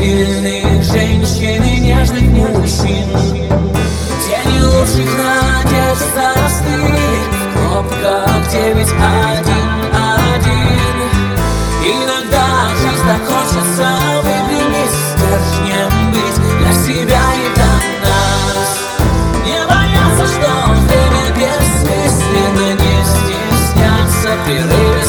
сильных женщин и нежных мужчин. Тени лучших надежд застыли в кнопках девять один один. Иногда жизнь так хочется выпрямить стержнем быть для себя и для нас. Не бояться, что время бессмысленно не стесняться перерыва